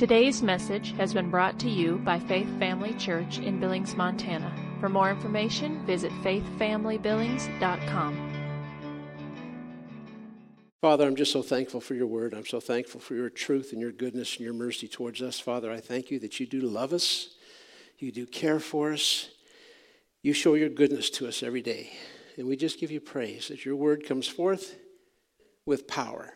Today's message has been brought to you by Faith Family Church in Billings, Montana. For more information, visit faithfamilybillings.com. Father, I'm just so thankful for your word. I'm so thankful for your truth and your goodness and your mercy towards us. Father, I thank you that you do love us, you do care for us, you show your goodness to us every day. And we just give you praise that your word comes forth with power.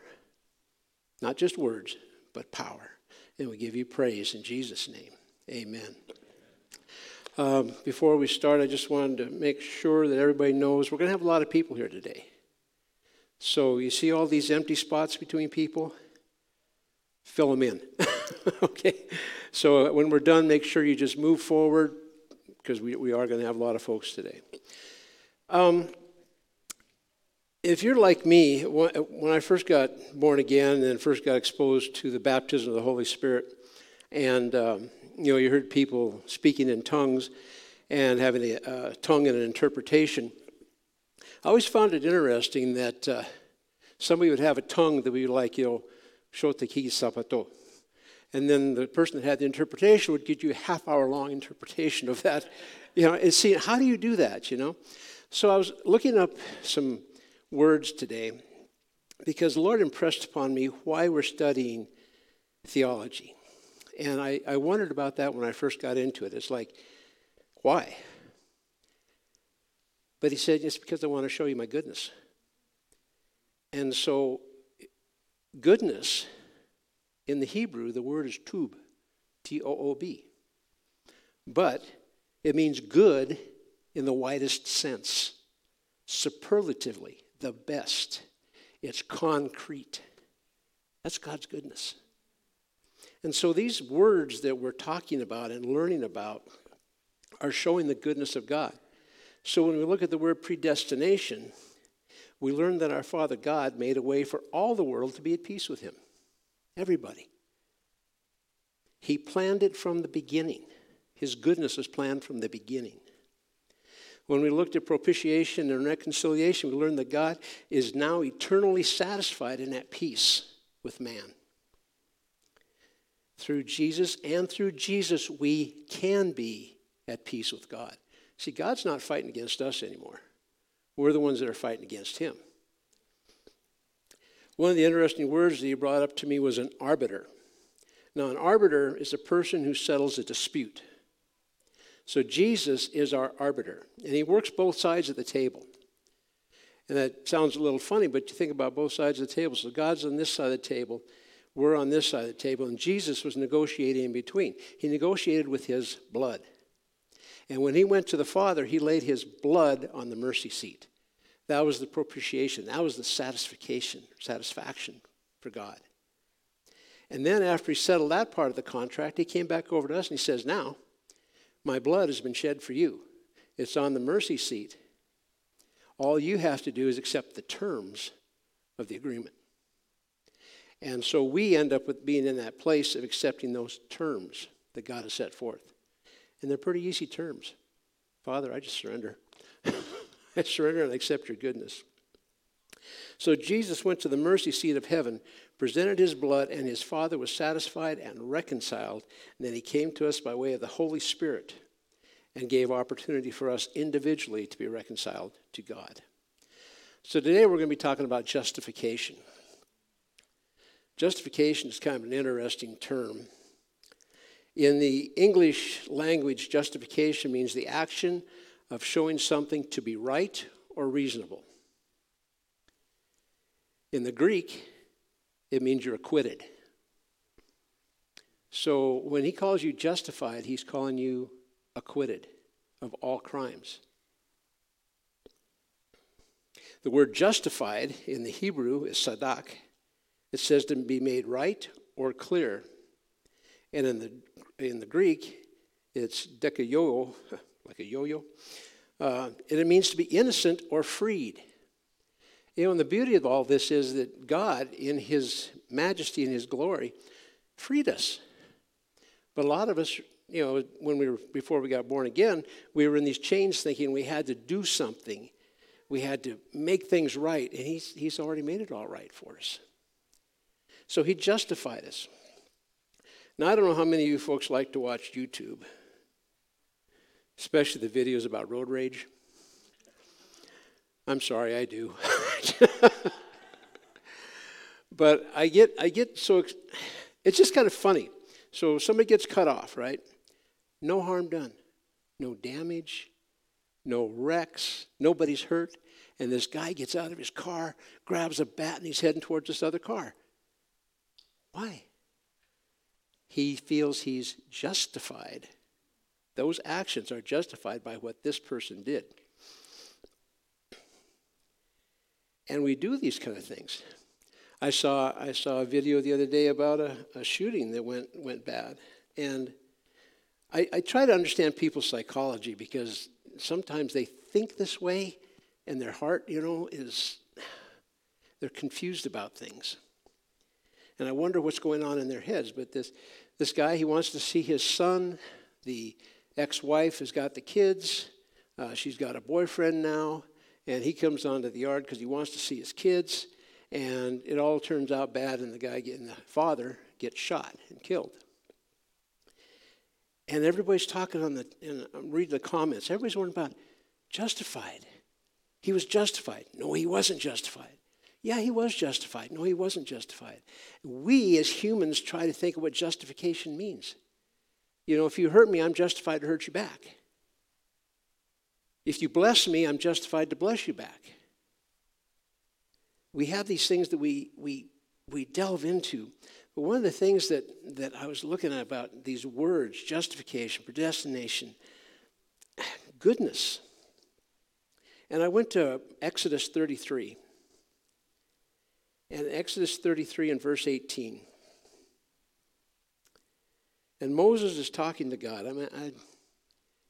Not just words, but power. And we give you praise in Jesus' name. Amen. Um, before we start, I just wanted to make sure that everybody knows we're going to have a lot of people here today. So you see all these empty spots between people? Fill them in. okay? So when we're done, make sure you just move forward because we, we are going to have a lot of folks today. Um, if you're like me, when I first got born again and first got exposed to the baptism of the Holy Spirit, and um, you know, you heard people speaking in tongues and having a tongue and an interpretation. I always found it interesting that uh, somebody would have a tongue that would be like, you know, shoteki sapato. And then the person that had the interpretation would give you a half hour long interpretation of that. You know, and see, how do you do that, you know? So I was looking up some words today because the Lord impressed upon me why we're studying theology. And I, I wondered about that when I first got into it. It's like, why? But he said, it's because I want to show you my goodness. And so, goodness, in the Hebrew, the word is tub, T O O B. But it means good in the widest sense, superlatively the best. It's concrete. That's God's goodness. And so these words that we're talking about and learning about are showing the goodness of God. So when we look at the word predestination, we learn that our Father God made a way for all the world to be at peace with Him. Everybody. He planned it from the beginning. His goodness was planned from the beginning. When we looked at propitiation and reconciliation, we learned that God is now eternally satisfied and at peace with man. Through Jesus and through Jesus, we can be at peace with God. See, God's not fighting against us anymore. We're the ones that are fighting against Him. One of the interesting words that he brought up to me was an arbiter. Now, an arbiter is a person who settles a dispute. So Jesus is our arbiter, and he works both sides of the table. And that sounds a little funny, but you think about both sides of the table. So God's on this side of the table, we're on this side of the table, and Jesus was negotiating in between. He negotiated with his blood. And when he went to the Father, he laid his blood on the mercy seat. That was the propitiation. That was the satisfaction, satisfaction for God. And then after he settled that part of the contract, he came back over to us and he says, Now, my blood has been shed for you. It's on the mercy seat. All you have to do is accept the terms of the agreement. And so we end up with being in that place of accepting those terms that God has set forth. And they're pretty easy terms. Father, I just surrender. I surrender and accept your goodness. So Jesus went to the mercy seat of heaven, presented his blood, and his Father was satisfied and reconciled. And then he came to us by way of the Holy Spirit and gave opportunity for us individually to be reconciled to God. So today we're going to be talking about justification. Justification is kind of an interesting term. In the English language, justification means the action of showing something to be right or reasonable. In the Greek, it means you're acquitted. So when he calls you justified, he's calling you acquitted of all crimes. The word justified in the Hebrew is sadak. It says to be made right or clear. And in the, in the Greek, it's dekayo, like a yo yo. Uh, and it means to be innocent or freed. You know, and the beauty of all this is that God, in His majesty and His glory, freed us. But a lot of us, you know, when we were before we got born again, we were in these chains thinking we had to do something. We had to make things right, and He's, he's already made it all right for us. So He justified us. Now, I don't know how many of you folks like to watch YouTube, especially the videos about road rage. I'm sorry, I do. but I get, I get so, it's just kind of funny. So somebody gets cut off, right? No harm done, no damage, no wrecks, nobody's hurt. And this guy gets out of his car, grabs a bat, and he's heading towards this other car. Why? He feels he's justified. Those actions are justified by what this person did. And we do these kind of things. I saw, I saw a video the other day about a, a shooting that went, went bad. And I, I try to understand people's psychology because sometimes they think this way and their heart, you know, is, they're confused about things. And I wonder what's going on in their heads. But this, this guy, he wants to see his son. The ex wife has got the kids. Uh, she's got a boyfriend now. And he comes onto the yard because he wants to see his kids. And it all turns out bad, and the guy, getting the father, gets shot and killed. And everybody's talking on the, and I'm reading the comments. Everybody's wondering about justified. He was justified. No, he wasn't justified. Yeah, he was justified. No, he wasn't justified. We as humans try to think of what justification means. You know, if you hurt me, I'm justified to hurt you back. If you bless me, I'm justified to bless you back. We have these things that we, we, we delve into but one of the things that, that I was looking at about these words justification, predestination, goodness. And I went to Exodus 33. And Exodus 33 and verse 18. And Moses is talking to God. I mean, I,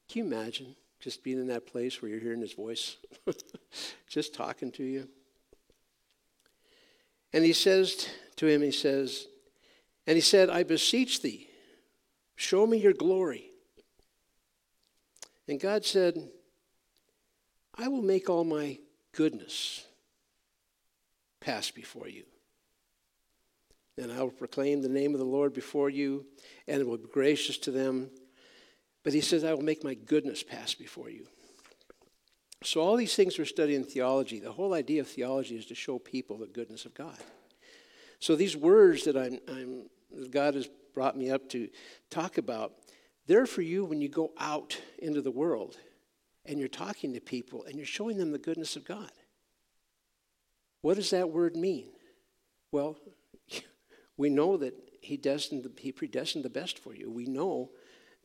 can you imagine just being in that place where you're hearing his voice? just talking to you. And he says to him, he says, and he said, I beseech thee, show me your glory. And God said, I will make all my goodness pass before you. And I will proclaim the name of the Lord before you, and it will be gracious to them. But he says, I will make my goodness pass before you. So, all these things we're studying theology, the whole idea of theology is to show people the goodness of God. So, these words that I'm, I'm God has brought me up to talk about, they're for you when you go out into the world and you're talking to people and you're showing them the goodness of God. What does that word mean? Well, we know that he, destined, he predestined the best for you. We know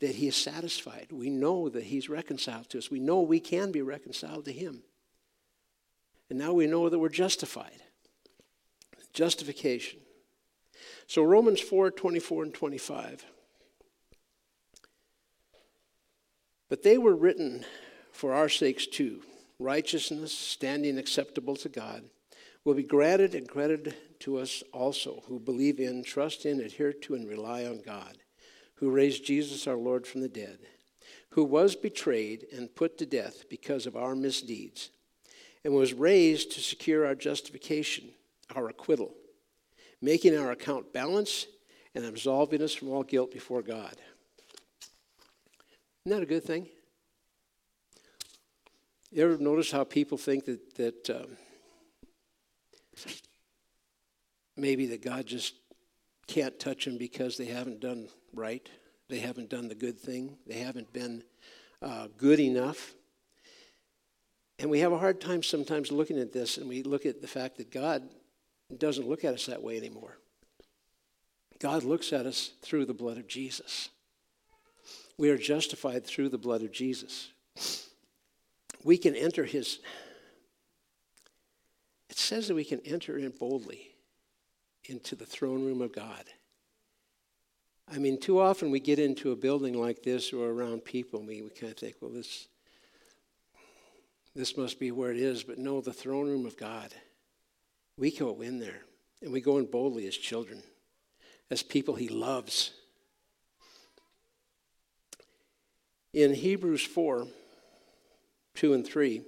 that he is satisfied. We know that he's reconciled to us. We know we can be reconciled to him. And now we know that we're justified. Justification. So Romans 4 24 and 25. But they were written for our sakes too. Righteousness, standing acceptable to God, will be granted and credited to us also who believe in, trust in, adhere to, and rely on God, who raised Jesus our Lord from the dead, who was betrayed and put to death because of our misdeeds, and was raised to secure our justification, our acquittal making our account balance and absolving us from all guilt before God. Isn't that a good thing? You ever notice how people think that, that um, maybe that God just can't touch them because they haven't done right? They haven't done the good thing. They haven't been uh, good enough. And we have a hard time sometimes looking at this, and we look at the fact that God doesn't look at us that way anymore. God looks at us through the blood of Jesus. We are justified through the blood of Jesus. We can enter his, it says that we can enter in boldly into the throne room of God. I mean, too often we get into a building like this or around people, we, we kind of think, well, this, this must be where it is. But no, the throne room of God we go in there and we go in boldly as children, as people he loves. In Hebrews 4 2 and 3,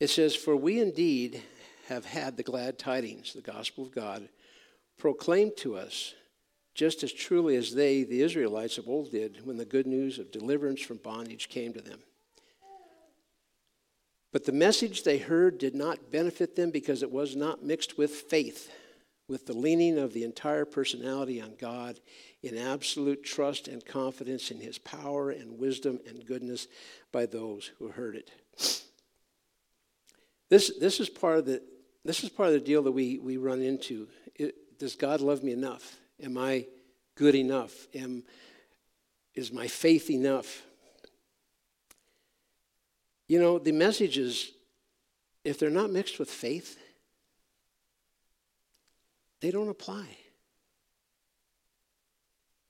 it says, For we indeed have had the glad tidings, the gospel of God, proclaimed to us, just as truly as they, the Israelites of old, did when the good news of deliverance from bondage came to them. But the message they heard did not benefit them because it was not mixed with faith, with the leaning of the entire personality on God in absolute trust and confidence in his power and wisdom and goodness by those who heard it. This, this, is, part of the, this is part of the deal that we, we run into. It, does God love me enough? Am I good enough? Am, is my faith enough? You know, the messages, if they're not mixed with faith, they don't apply.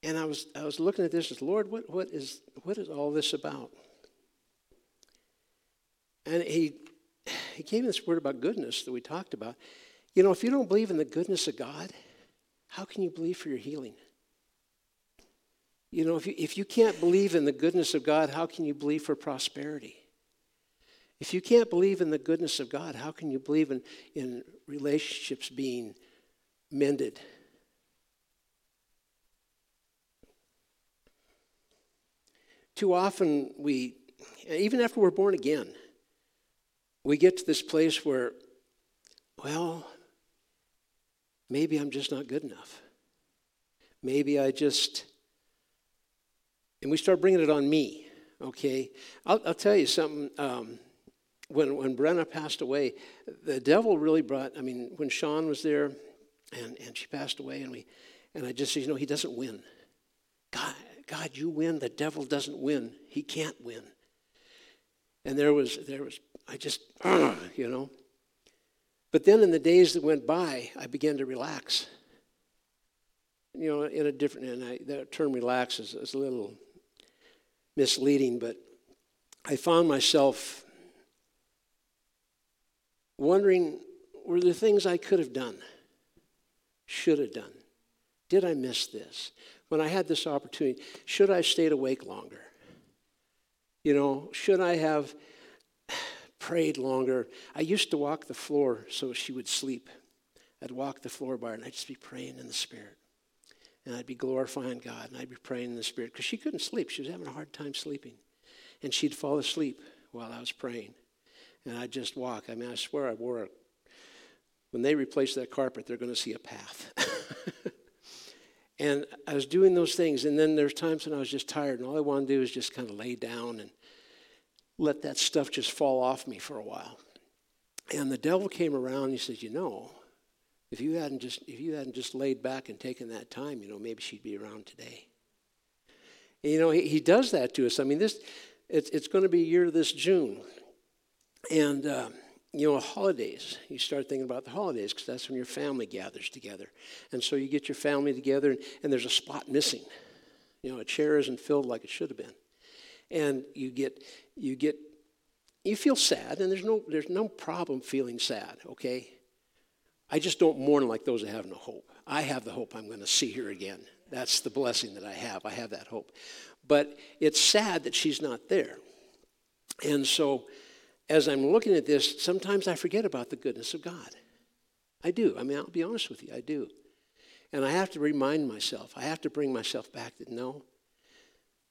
And I was, I was looking at this as, Lord, what, what, is, what is all this about? And he, he gave me this word about goodness that we talked about. You know, if you don't believe in the goodness of God, how can you believe for your healing? You know, if you, if you can't believe in the goodness of God, how can you believe for prosperity? If you can't believe in the goodness of God, how can you believe in, in relationships being mended? Too often, we, even after we're born again, we get to this place where, well, maybe I'm just not good enough. Maybe I just, and we start bringing it on me, okay? I'll, I'll tell you something. Um, when, when Brenna passed away, the devil really brought, I mean, when Sean was there and, and she passed away, and, we, and I just said, you know, he doesn't win. God, God, you win. The devil doesn't win. He can't win. And there was, there was, I just, you know. But then in the days that went by, I began to relax. You know, in a different, and I, that term relax is, is a little misleading, but I found myself wondering were there things I could have done, should have done? Did I miss this? When I had this opportunity, should I have stayed awake longer? You know, should I have prayed longer? I used to walk the floor so she would sleep. I'd walk the floor by her and I'd just be praying in the Spirit. And I'd be glorifying God and I'd be praying in the Spirit because she couldn't sleep. She was having a hard time sleeping. And she'd fall asleep while I was praying. And I'd just walk. I mean, I swear I wore a. When they replace that carpet, they're going to see a path. And I was doing those things, and then there's times when I was just tired, and all I wanted to do was just kind of lay down and let that stuff just fall off me for a while. And the devil came around and he says, You know, if you hadn't just if you hadn't just laid back and taken that time, you know, maybe she'd be around today. And, you know, he, he does that to us. I mean, this it's it's going to be year this June. And uh, you know, holidays. You start thinking about the holidays because that's when your family gathers together. And so you get your family together, and, and, there's a spot missing. You know, a chair isn't filled like it should have been. And you get, you get, you feel sad, and there's no, there's no problem feeling sad, okay? I just don't mourn like those that have no hope. I have the hope I'm going to see her again. That's the blessing that I have. I have that hope. But it's sad that she's not there. And so, as I'm looking at this, sometimes I forget about the goodness of God. I do. I mean, I'll be honest with you, I do. And I have to remind myself, I have to bring myself back that no.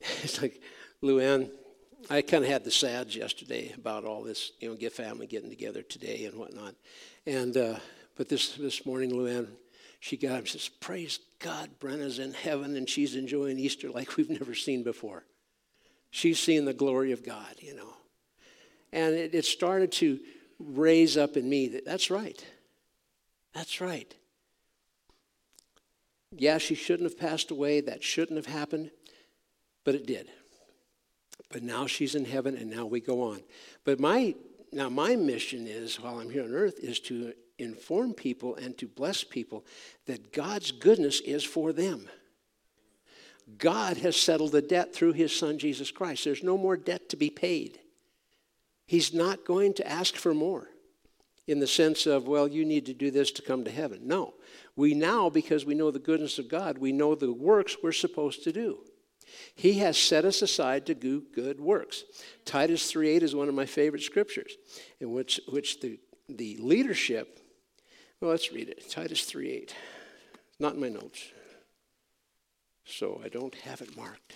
It's like, Luann, I kind of had the sads yesterday about all this, you know, get family getting together today and whatnot. And, uh, but this, this morning, Luann, she got up and says, Praise God, Brenna's in heaven and she's enjoying Easter like we've never seen before. She's seeing the glory of God, you know. And it, it started to raise up in me that that's right. That's right. Yeah, she shouldn't have passed away. That shouldn't have happened, but it did. But now she's in heaven and now we go on. But my now my mission is while I'm here on earth is to inform people and to bless people that God's goodness is for them. God has settled the debt through his son Jesus Christ. There's no more debt to be paid. He's not going to ask for more in the sense of, well, you need to do this to come to heaven. No. We now, because we know the goodness of God, we know the works we're supposed to do. He has set us aside to do good works. Titus 3.8 is one of my favorite scriptures, in which, which the, the leadership, well, let's read it. Titus 3.8. Not in my notes. so I don't have it marked.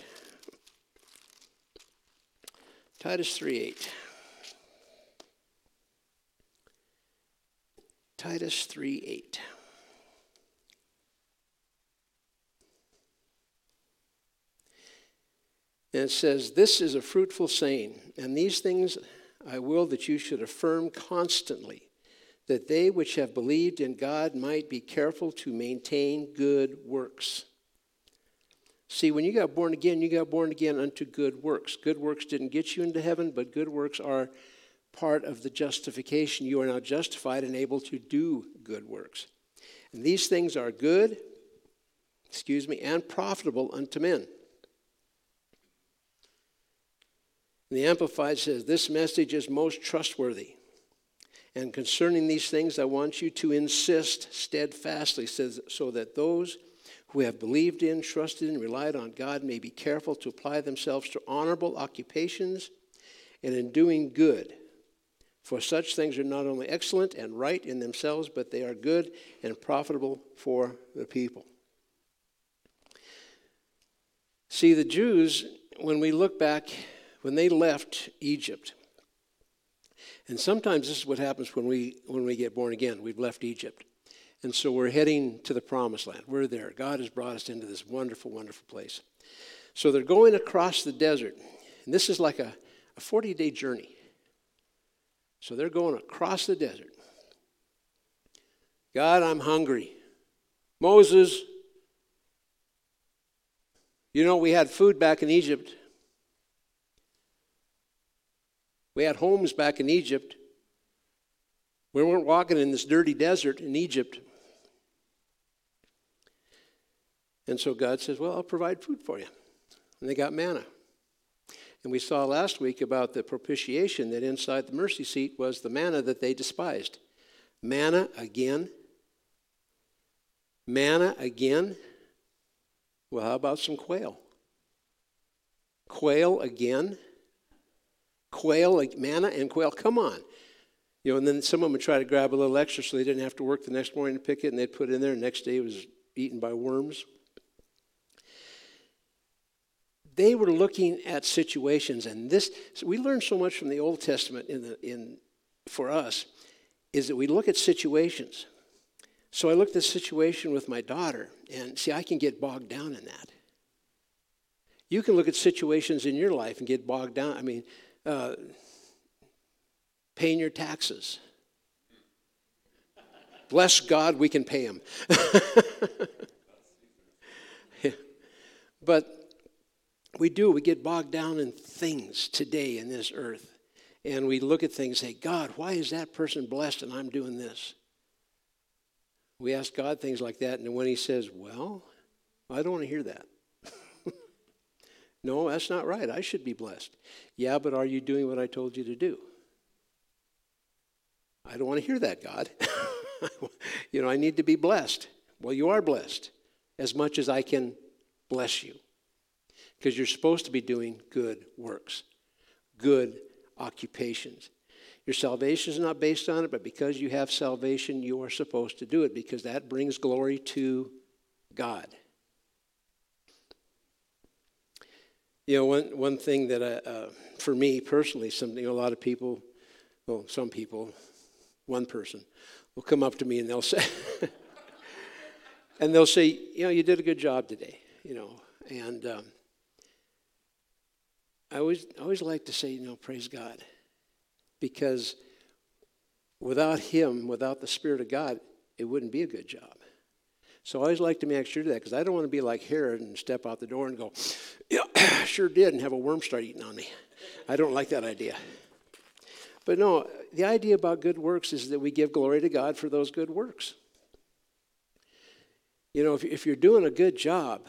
Titus 3 8. Titus 3 And it says, This is a fruitful saying, and these things I will that you should affirm constantly, that they which have believed in God might be careful to maintain good works. See, when you got born again, you got born again unto good works. Good works didn't get you into heaven, but good works are part of the justification. You are now justified and able to do good works. And these things are good, excuse me, and profitable unto men. And the Amplified says, This message is most trustworthy. And concerning these things, I want you to insist steadfastly so that those who have believed in, trusted in, relied on God may be careful to apply themselves to honorable occupations and in doing good. For such things are not only excellent and right in themselves, but they are good and profitable for the people. See, the Jews, when we look back when they left Egypt, and sometimes this is what happens when we when we get born again. We've left Egypt. And so we're heading to the promised land. We're there. God has brought us into this wonderful, wonderful place. So they're going across the desert. And this is like a, a 40 day journey. So they're going across the desert. God, I'm hungry. Moses, you know, we had food back in Egypt. We had homes back in Egypt. We weren't walking in this dirty desert in Egypt. And so God says, Well, I'll provide food for you. And they got manna. And we saw last week about the propitiation that inside the mercy seat was the manna that they despised. Manna again. Manna again. Well, how about some quail? Quail again quail, like manna and quail. Come on. You know, and then some of them would try to grab a little extra so they didn't have to work the next morning to pick it, and they'd put it in there. And the next day it was eaten by worms. They were looking at situations, and this so we learn so much from the Old Testament in the in for us is that we look at situations. So I looked at the situation with my daughter, and see, I can get bogged down in that. You can look at situations in your life and get bogged down. I mean, uh, paying your taxes. Bless God, we can pay them. But we do, we get bogged down in things today in this earth. And we look at things and say, God, why is that person blessed and I'm doing this? We ask God things like that, and when He says, Well, I don't want to hear that. No, that's not right. I should be blessed. Yeah, but are you doing what I told you to do? I don't want to hear that, God. you know, I need to be blessed. Well, you are blessed as much as I can bless you because you're supposed to be doing good works, good occupations. Your salvation is not based on it, but because you have salvation, you are supposed to do it because that brings glory to God. You know, one, one thing that, I, uh, for me personally, something a lot of people, well, some people, one person, will come up to me and they'll say, and they'll say, you know, you did a good job today, you know, and um, I always, I always like to say, you know, praise God, because without Him, without the Spirit of God, it wouldn't be a good job. So I always like to make sure of that because I don't want to be like Herod and step out the door and go, yeah, sure did, and have a worm start eating on me. I don't like that idea. But no, the idea about good works is that we give glory to God for those good works. You know, if, if you're doing a good job,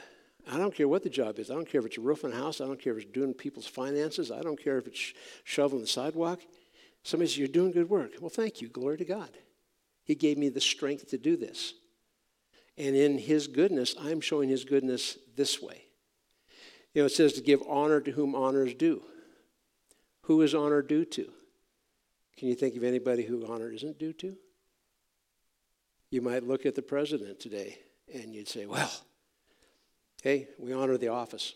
I don't care what the job is. I don't care if it's roofing a house. I don't care if it's doing people's finances. I don't care if it's shoveling the sidewalk. Somebody says, You're doing good work. Well, thank you. Glory to God. He gave me the strength to do this. And in his goodness, I'm showing his goodness this way. You know, it says to give honor to whom honor is due. Who is honor due to? Can you think of anybody who honor isn't due to? You might look at the president today and you'd say, well, hey, we honor the office.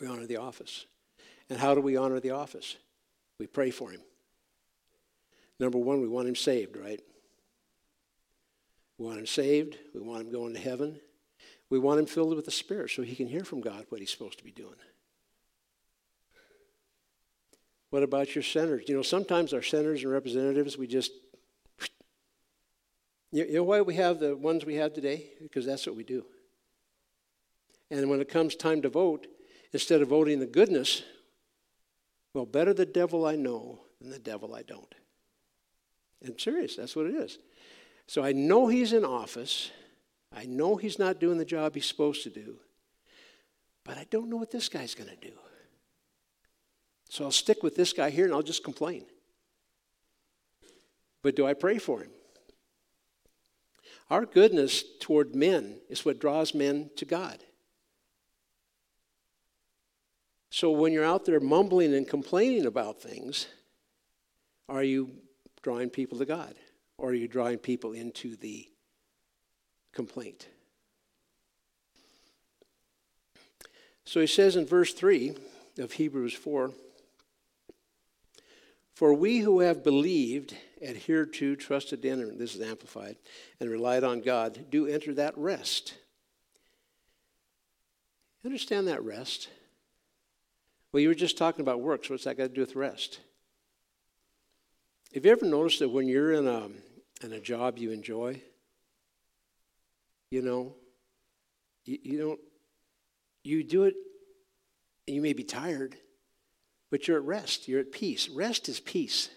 We honor the office. And how do we honor the office? We pray for him. Number one, we want him saved, right? We want him saved. We want him going to heaven. We want him filled with the Spirit so he can hear from God what he's supposed to be doing. What about your senators? You know, sometimes our senators and representatives, we just. You know why we have the ones we have today? Because that's what we do. And when it comes time to vote, instead of voting the goodness, well, better the devil I know than the devil I don't. And serious, that's what it is. So I know he's in office. I know he's not doing the job he's supposed to do. But I don't know what this guy's going to do. So I'll stick with this guy here and I'll just complain. But do I pray for him? Our goodness toward men is what draws men to God. So when you're out there mumbling and complaining about things, are you drawing people to God? Or are you drawing people into the complaint? So he says in verse 3 of Hebrews 4 For we who have believed, adhered to, trusted in, and this is amplified, and relied on God, do enter that rest. Understand that rest? Well, you were just talking about works. What's that got to do with rest? Have you ever noticed that when you're in a, in a job you enjoy, you know, you, you don't, you do it, you may be tired, but you're at rest. You're at peace. Rest is peace.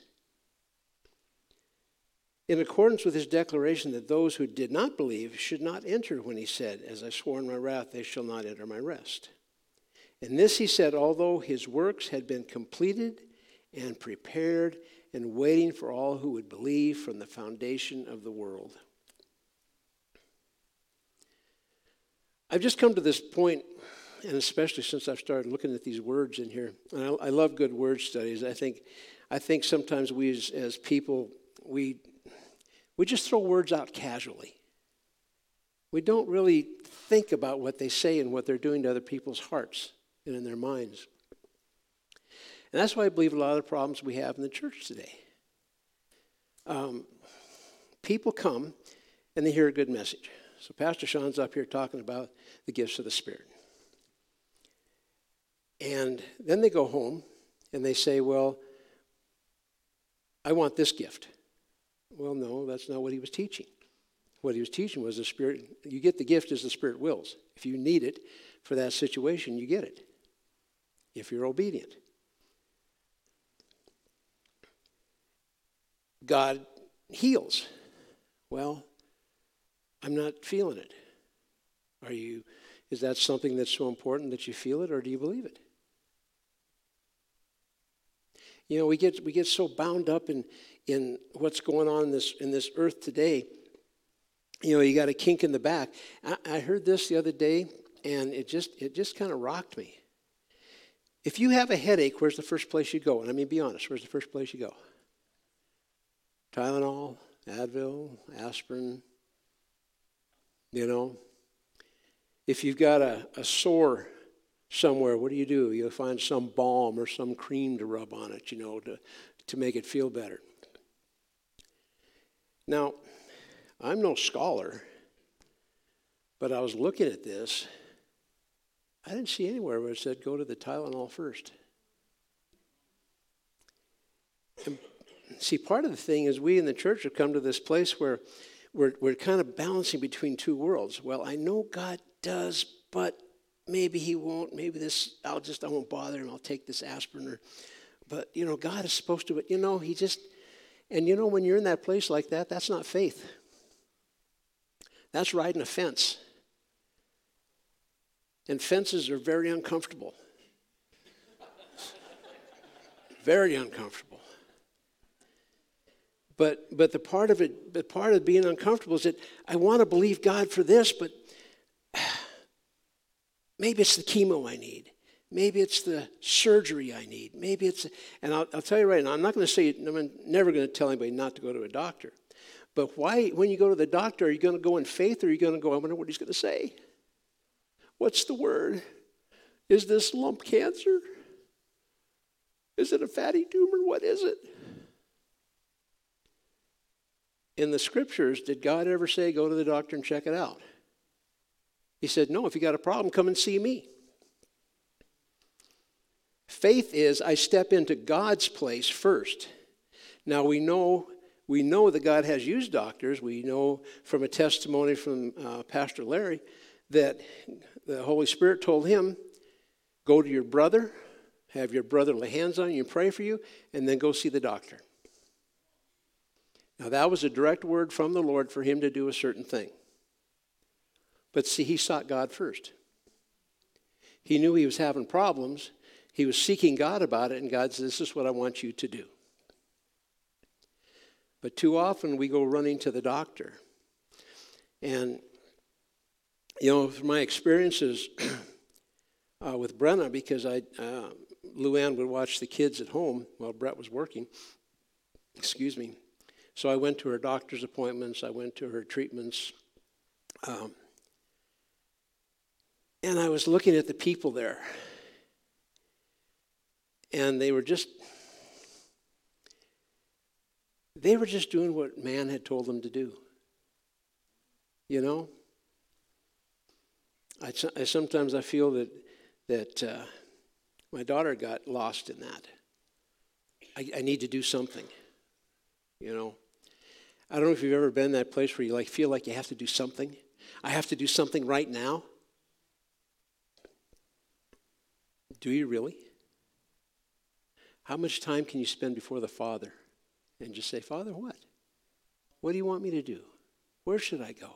In accordance with his declaration that those who did not believe should not enter when he said, As I swore in my wrath, they shall not enter my rest. And this he said, although his works had been completed and prepared and waiting for all who would believe from the foundation of the world. I've just come to this point, and especially since I've started looking at these words in here, and I, I love good word studies. I think, I think sometimes we as, as people, we, we just throw words out casually. We don't really think about what they say and what they're doing to other people's hearts and in their minds. And that's why I believe a lot of the problems we have in the church today. Um, people come and they hear a good message. So Pastor Sean's up here talking about the gifts of the Spirit. And then they go home and they say, Well, I want this gift. Well, no, that's not what he was teaching. What he was teaching was the Spirit, you get the gift as the Spirit wills. If you need it for that situation, you get it. If you're obedient. God heals. Well, I'm not feeling it. Are you is that something that's so important that you feel it or do you believe it? You know, we get we get so bound up in in what's going on in this in this earth today. You know, you got a kink in the back. I, I heard this the other day and it just it just kind of rocked me. If you have a headache, where's the first place you go? And I mean be honest, where's the first place you go? Tylenol, Advil, aspirin. You know, if you've got a, a sore somewhere, what do you do? You'll find some balm or some cream to rub on it, you know, to, to make it feel better. Now, I'm no scholar, but I was looking at this. I didn't see anywhere where it said go to the Tylenol first. See, part of the thing is we in the church have come to this place where we're, we're kind of balancing between two worlds. Well, I know God does, but maybe He won't. Maybe this, I'll just, I won't bother him. I'll take this aspirin. Or, but, you know, God is supposed to, but, you know, He just, and you know, when you're in that place like that, that's not faith. That's riding a fence. And fences are very uncomfortable. very uncomfortable. But, but the part of it, the part of being uncomfortable is that I want to believe God for this, but maybe it's the chemo I need. Maybe it's the surgery I need. Maybe it's, and I'll, I'll tell you right now, I'm not going to say, I'm never going to tell anybody not to go to a doctor. But why, when you go to the doctor, are you going to go in faith or are you going to go, I wonder what he's going to say? What's the word? Is this lump cancer? Is it a fatty tumor? What is it? In the scriptures, did God ever say, go to the doctor and check it out? He said, no, if you got a problem, come and see me. Faith is I step into God's place first. Now we know we know that God has used doctors. We know from a testimony from uh, Pastor Larry that the Holy Spirit told him, Go to your brother, have your brother lay hands on you and pray for you, and then go see the doctor. Now, that was a direct word from the Lord for him to do a certain thing. But see, he sought God first. He knew he was having problems. He was seeking God about it, and God said, This is what I want you to do. But too often we go running to the doctor. And, you know, from my experiences uh, with Brenna, because I, uh, Luann would watch the kids at home while Brett was working, excuse me. So I went to her doctor's appointments, I went to her treatments. Um, and I was looking at the people there. And they were just they were just doing what man had told them to do. You know? I, I sometimes I feel that, that uh, my daughter got lost in that. I, I need to do something. You know? I don't know if you've ever been in that place where you like feel like you have to do something. I have to do something right now. Do you really? How much time can you spend before the Father? and just say, Father, what? What do you want me to do? Where should I go?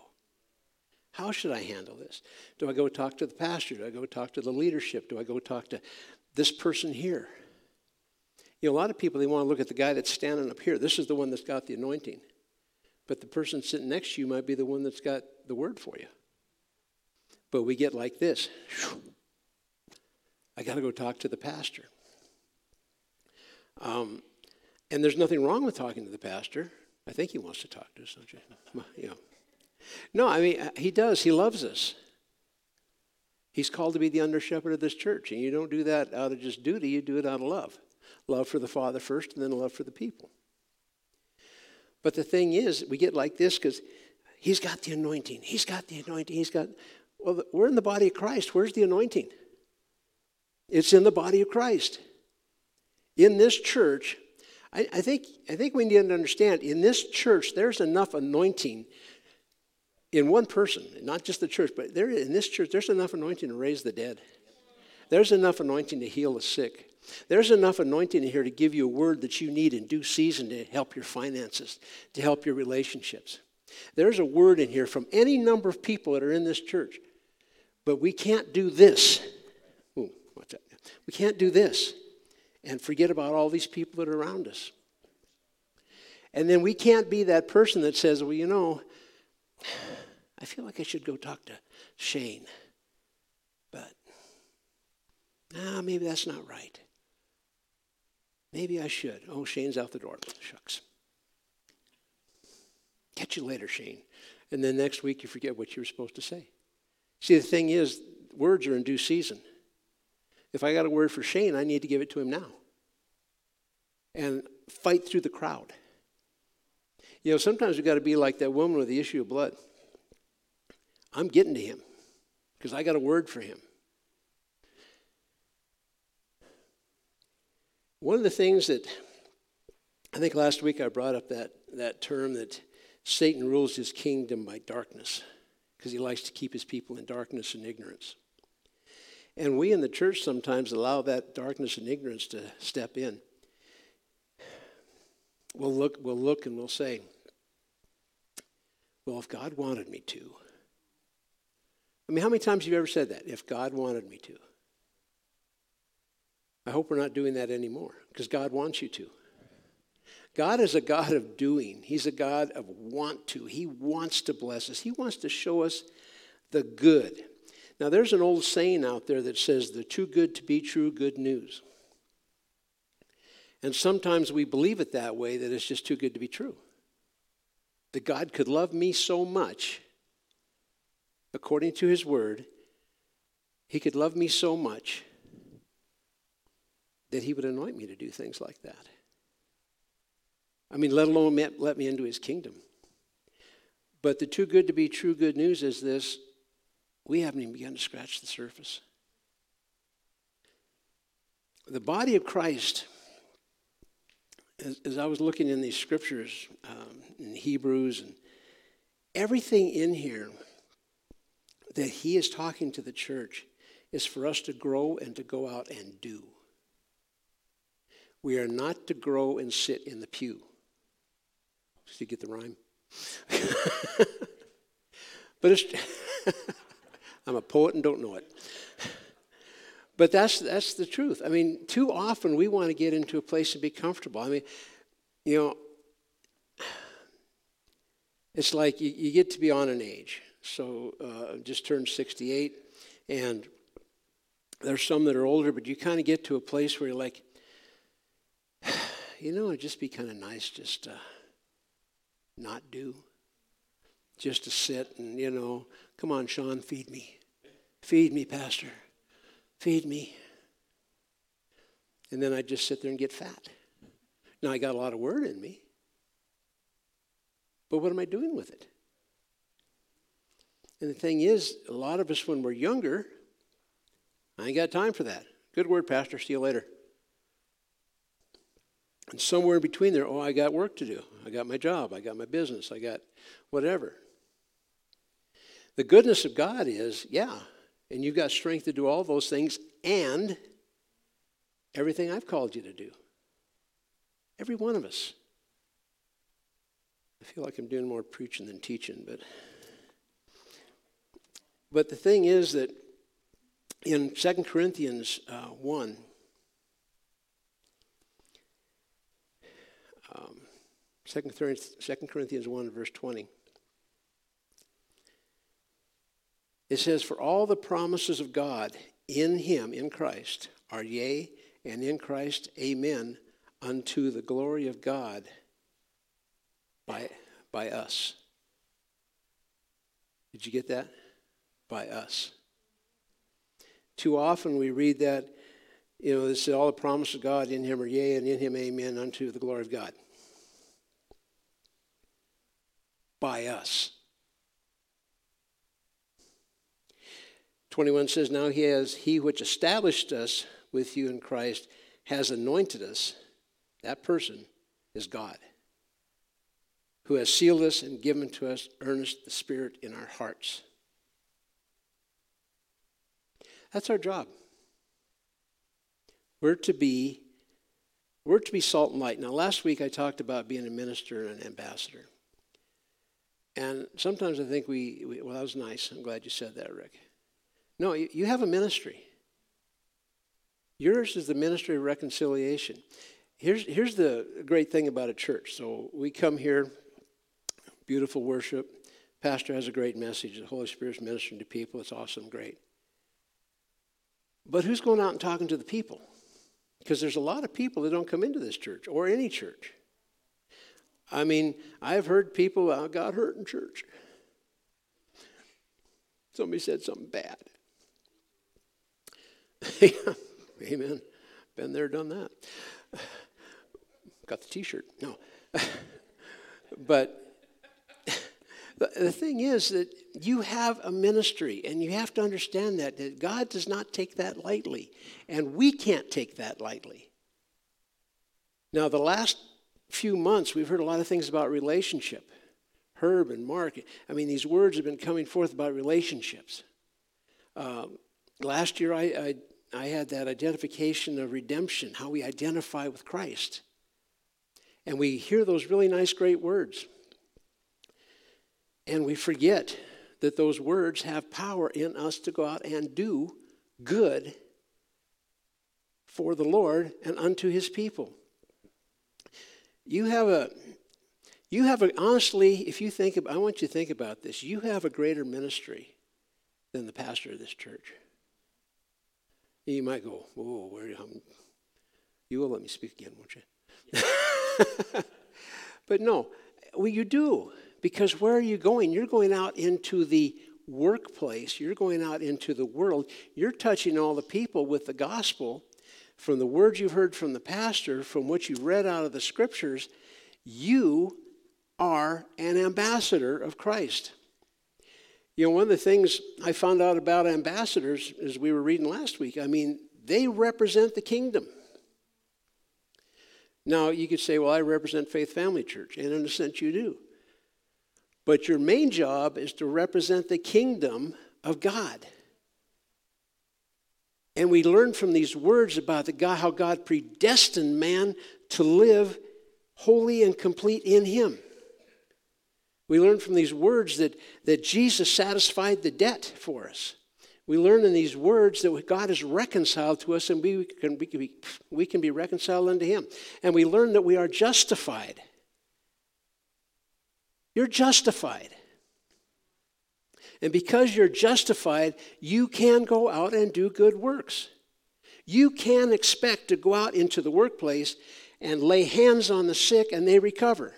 How should I handle this? Do I go talk to the pastor? Do I go talk to the leadership? Do I go talk to this person here? You know, a lot of people, they want to look at the guy that's standing up here. This is the one that's got the anointing. But the person sitting next to you might be the one that's got the word for you. But we get like this I got to go talk to the pastor. Um, and there's nothing wrong with talking to the pastor. I think he wants to talk to us, don't you? Yeah. No, I mean, he does. He loves us. He's called to be the under shepherd of this church. And you don't do that out of just duty, you do it out of love. Love for the Father first, and then love for the people. But the thing is, we get like this because he's got the anointing. He's got the anointing. He's got, well, we're in the body of Christ. Where's the anointing? It's in the body of Christ. In this church, I, I, think, I think we need to understand in this church, there's enough anointing in one person, not just the church, but there, in this church, there's enough anointing to raise the dead. There's enough anointing to heal the sick. There's enough anointing in here to give you a word that you need in due season to help your finances, to help your relationships. There's a word in here from any number of people that are in this church. But we can't do this. Ooh? We can't do this and forget about all these people that are around us. And then we can't be that person that says, well, you know, I feel like I should go talk to Shane. But, nah, maybe that's not right. Maybe I should. Oh, Shane's out the door. Shucks. Catch you later, Shane. And then next week you forget what you were supposed to say. See, the thing is, words are in due season. If I got a word for Shane, I need to give it to him now and fight through the crowd. You know, sometimes we've got to be like that woman with the issue of blood. I'm getting to him because I got a word for him. One of the things that I think last week I brought up that, that term that Satan rules his kingdom by darkness because he likes to keep his people in darkness and ignorance. And we in the church sometimes allow that darkness and ignorance to step in. We'll look, we'll look and we'll say, well, if God wanted me to. I mean, how many times have you ever said that? If God wanted me to. I hope we're not doing that anymore because God wants you to. God is a God of doing. He's a God of want to. He wants to bless us. He wants to show us the good. Now, there's an old saying out there that says, the too good to be true good news. And sometimes we believe it that way that it's just too good to be true. That God could love me so much, according to his word, He could love me so much that he would anoint me to do things like that. I mean, let alone let me into his kingdom. But the too good to be true good news is this we haven't even begun to scratch the surface. The body of Christ, as, as I was looking in these scriptures um, in Hebrews and everything in here that he is talking to the church is for us to grow and to go out and do. We are not to grow and sit in the pew. Did you get the rhyme? but it's I'm a poet and don't know it. But that's that's the truth. I mean, too often we want to get into a place and be comfortable. I mean, you know, it's like you, you get to be on an age. So uh, just turned 68, and there's some that are older, but you kind of get to a place where you're like, you know, it'd just be kind of nice just to not do, just to sit and, you know, come on, Sean, feed me. Feed me, Pastor. Feed me. And then I'd just sit there and get fat. Now, I got a lot of word in me, but what am I doing with it? And the thing is, a lot of us, when we're younger, I ain't got time for that. Good word, Pastor. See you later. And somewhere in between there, oh, I got work to do. I got my job. I got my business. I got whatever. The goodness of God is, yeah, and you've got strength to do all those things and everything I've called you to do. Every one of us. I feel like I'm doing more preaching than teaching, but but the thing is that in 2 Corinthians uh, 1, um, 2 Corinthians 1, verse 20, it says, For all the promises of God in Him, in Christ, are yea, and in Christ, amen, unto the glory of God by, by us. Did you get that? By us. Too often we read that, you know, this is all the promise of God in him are yea, and in him amen unto the glory of God. By us. 21 says, Now he has, he which established us with you in Christ has anointed us. That person is God, who has sealed us and given to us earnest the Spirit in our hearts. That's our job. We're to be we're to be salt and light. Now, last week I talked about being a minister and an ambassador. And sometimes I think we, we well, that was nice. I'm glad you said that, Rick. No, you, you have a ministry. Yours is the ministry of reconciliation. Here's, here's the great thing about a church. So we come here, beautiful worship. Pastor has a great message. The Holy Spirit's ministering to people. It's awesome, great. But who's going out and talking to the people? Because there's a lot of people that don't come into this church or any church. I mean, I've heard people, got hurt in church. Somebody said something bad. Amen. Been there, done that. Got the t shirt. No. but the thing is that you have a ministry, and you have to understand that, that God does not take that lightly, and we can't take that lightly. Now, the last few months, we've heard a lot of things about relationship. Herb and Mark, I mean, these words have been coming forth about relationships. Um, last year, I, I, I had that identification of redemption, how we identify with Christ. And we hear those really nice, great words. And we forget that those words have power in us to go out and do good for the Lord and unto his people. You have a you have a honestly, if you think about I want you to think about this, you have a greater ministry than the pastor of this church. You might go, whoa, where um, you will let me speak again, won't you? but no, well, you do. Because where are you going? You're going out into the workplace, you're going out into the world, you're touching all the people with the gospel from the words you've heard from the pastor, from what you've read out of the scriptures. You are an ambassador of Christ. You know, one of the things I found out about ambassadors as we were reading last week, I mean, they represent the kingdom. Now, you could say, well, I represent Faith Family Church, and in a sense, you do. But your main job is to represent the kingdom of God. And we learn from these words about the God, how God predestined man to live holy and complete in Him. We learn from these words that, that Jesus satisfied the debt for us. We learn in these words that God is reconciled to us and we can, we can, be, we can be reconciled unto Him. And we learn that we are justified. You're justified. And because you're justified, you can go out and do good works. You can expect to go out into the workplace and lay hands on the sick and they recover.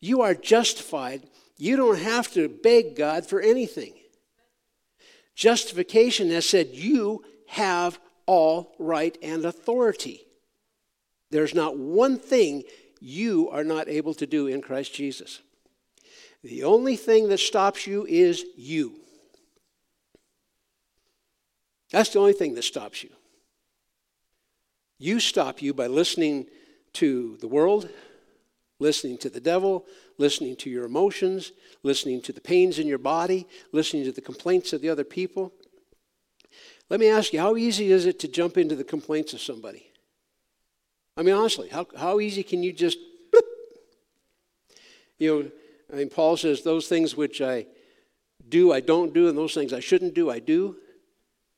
You are justified. You don't have to beg God for anything. Justification has said you have all right and authority. There's not one thing you are not able to do in Christ Jesus. The only thing that stops you is you. That's the only thing that stops you. You stop you by listening to the world, listening to the devil, listening to your emotions, listening to the pains in your body, listening to the complaints of the other people. Let me ask you, how easy is it to jump into the complaints of somebody? I mean, honestly, how, how easy can you just, bloop? you know, I mean, Paul says, those things which I do, I don't do, and those things I shouldn't do, I do,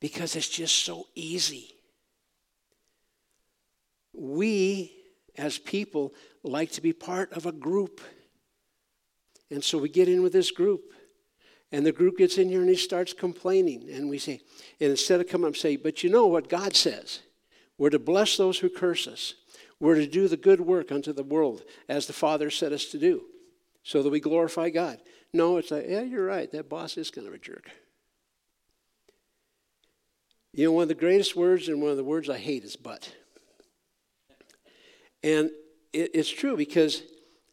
because it's just so easy. We, as people, like to be part of a group. And so we get in with this group. And the group gets in here and he starts complaining. And we say, and instead of coming up and say, but you know what God says? We're to bless those who curse us. We're to do the good work unto the world as the Father set us to do, so that we glorify God. No, it's like, yeah, you're right. That boss is kind of a jerk. You know, one of the greatest words and one of the words I hate is but. And it, it's true because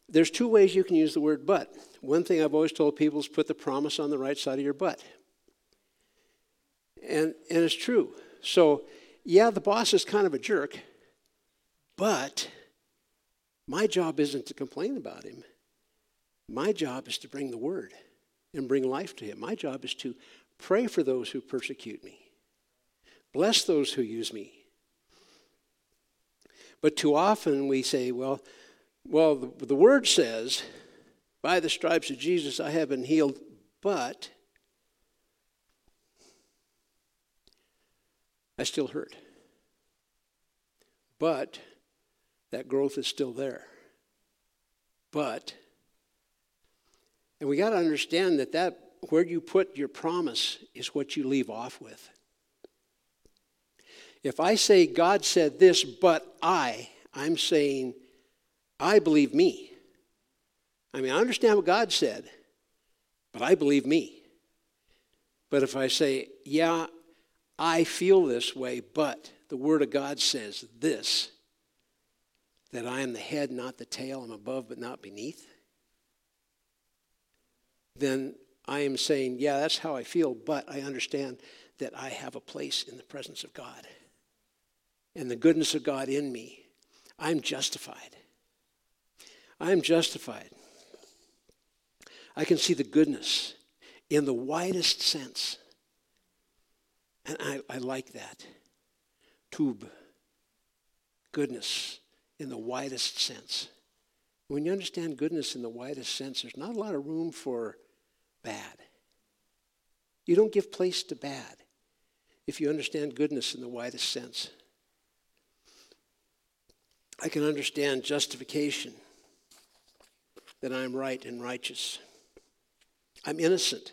there's two ways you can use the word but. One thing I've always told people is put the promise on the right side of your butt. And, and it's true. So, yeah, the boss is kind of a jerk, but my job isn't to complain about him. My job is to bring the word and bring life to him. My job is to pray for those who persecute me, bless those who use me. But too often we say, well, well, the, the word says, by the stripes of Jesus I have been healed, but I still hurt. But that growth is still there. But, and we got to understand that that where you put your promise is what you leave off with. If I say God said this, but I, I'm saying I believe me. I mean, I understand what God said, but I believe me. But if I say, yeah, I feel this way, but the Word of God says this, that I am the head, not the tail, I'm above but not beneath, then I am saying, yeah, that's how I feel, but I understand that I have a place in the presence of God and the goodness of God in me. I'm justified. I'm justified. I can see the goodness in the widest sense. And I, I like that. Tube. Goodness in the widest sense. When you understand goodness in the widest sense, there's not a lot of room for bad. You don't give place to bad if you understand goodness in the widest sense. I can understand justification, that I'm right and righteous. I'm innocent.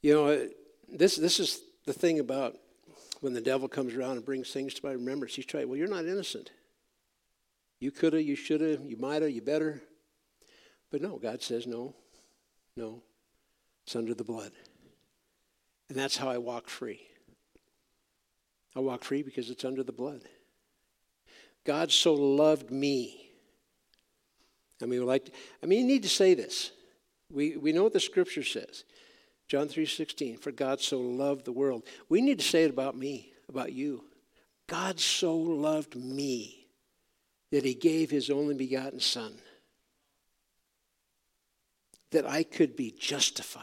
You know, this, this is the thing about when the devil comes around and brings things to my remembrance. He's trying, well, you're not innocent. You could have, you should have, you might have, you better. But no, God says no, no. It's under the blood. And that's how I walk free. I walk free because it's under the blood. God so loved me. I mean, like, I mean, you need to say this. We, we know what the scripture says. John 3:16, for God so loved the world. We need to say it about me, about you. God so loved me that he gave his only begotten son that I could be justified.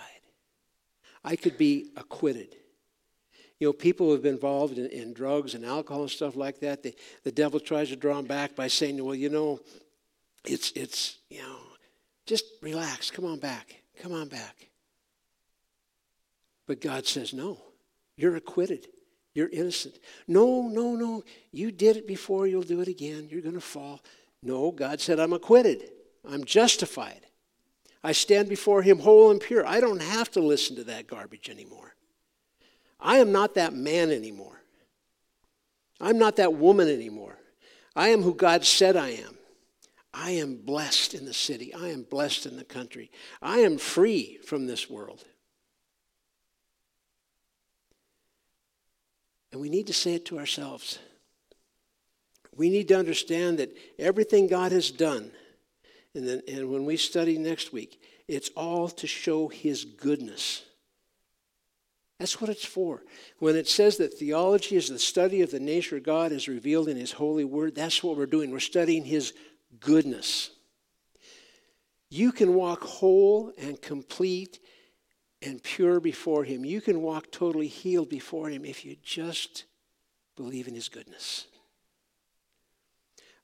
I could be acquitted. You know, people who have been involved in, in drugs and alcohol and stuff like that, the, the devil tries to draw them back by saying, well, you know, it's, it's, you know, just relax. Come on back. Come on back. But God says, no, you're acquitted. You're innocent. No, no, no. You did it before. You'll do it again. You're going to fall. No, God said, I'm acquitted. I'm justified. I stand before Him whole and pure. I don't have to listen to that garbage anymore. I am not that man anymore. I'm not that woman anymore. I am who God said I am. I am blessed in the city. I am blessed in the country. I am free from this world. And we need to say it to ourselves. We need to understand that everything God has done, and, then, and when we study next week, it's all to show His goodness. That's what it's for. When it says that theology is the study of the nature of God as revealed in His holy word, that's what we're doing. We're studying His goodness. You can walk whole and complete and pure before Him. You can walk totally healed before Him if you just believe in His goodness.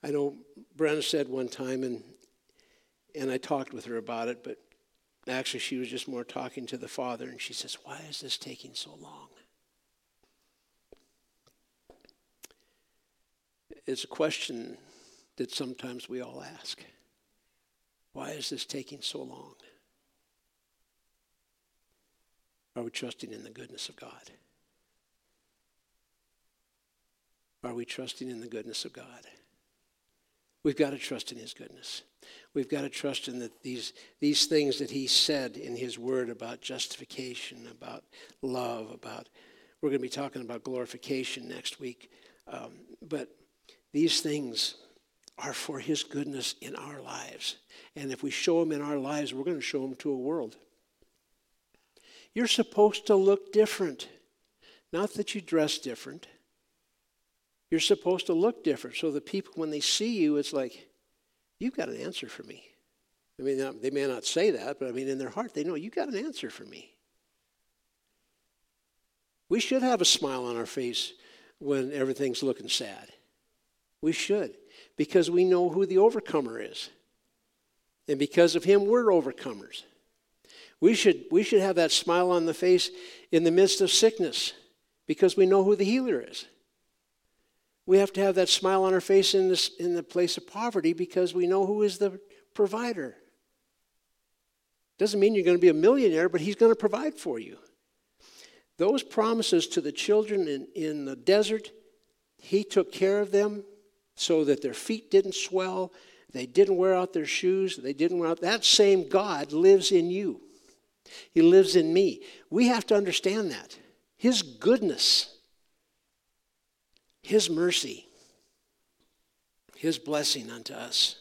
I know Brenna said one time, and, and I talked with her about it, but actually she was just more talking to the Father, and she says, Why is this taking so long? It's a question that sometimes we all ask. Why is this taking so long? Are we trusting in the goodness of God? Are we trusting in the goodness of God? We've got to trust in His goodness. We've got to trust in that these, these things that He said in His Word about justification, about love, about, we're going to be talking about glorification next week. Um, but these things are for His goodness in our lives. And if we show them in our lives, we're going to show them to a world. You're supposed to look different. Not that you dress different. You're supposed to look different so the people, when they see you, it's like, you've got an answer for me. I mean, they may not say that, but I mean, in their heart, they know you've got an answer for me. We should have a smile on our face when everything's looking sad. We should, because we know who the overcomer is. And because of him, we're overcomers. We should, we should have that smile on the face in the midst of sickness because we know who the healer is. We have to have that smile on our face in, this, in the place of poverty because we know who is the provider. Doesn't mean you're going to be a millionaire, but he's going to provide for you. Those promises to the children in, in the desert, he took care of them so that their feet didn't swell, they didn't wear out their shoes, they didn't wear out. That same God lives in you. He lives in me. We have to understand that. His goodness, His mercy, His blessing unto us.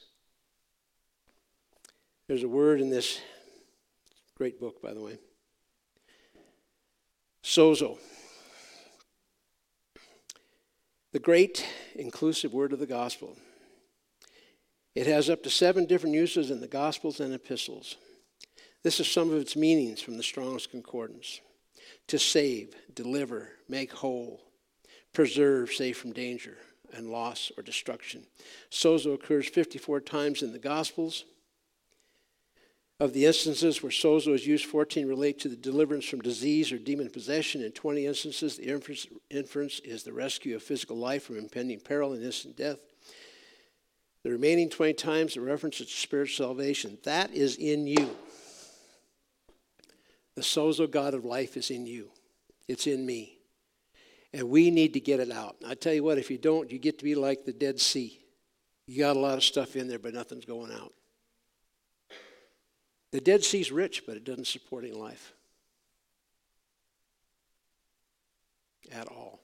There's a word in this great book, by the way. Sozo. The great inclusive word of the gospel. It has up to seven different uses in the gospels and epistles. This is some of its meanings from the Strong's Concordance to save, deliver, make whole, preserve, save from danger and loss or destruction. Sozo occurs 54 times in the Gospels. Of the instances where sozo is used, 14 relate to the deliverance from disease or demon possession. In 20 instances, the inference, inference is the rescue of physical life from impending peril and instant death. The remaining 20 times, the reference is to spiritual salvation. That is in you. The sozo God of life is in you, it's in me. And we need to get it out. I tell you what, if you don't, you get to be like the Dead Sea. You got a lot of stuff in there, but nothing's going out. The Dead Sea's rich, but it doesn't support any life at all.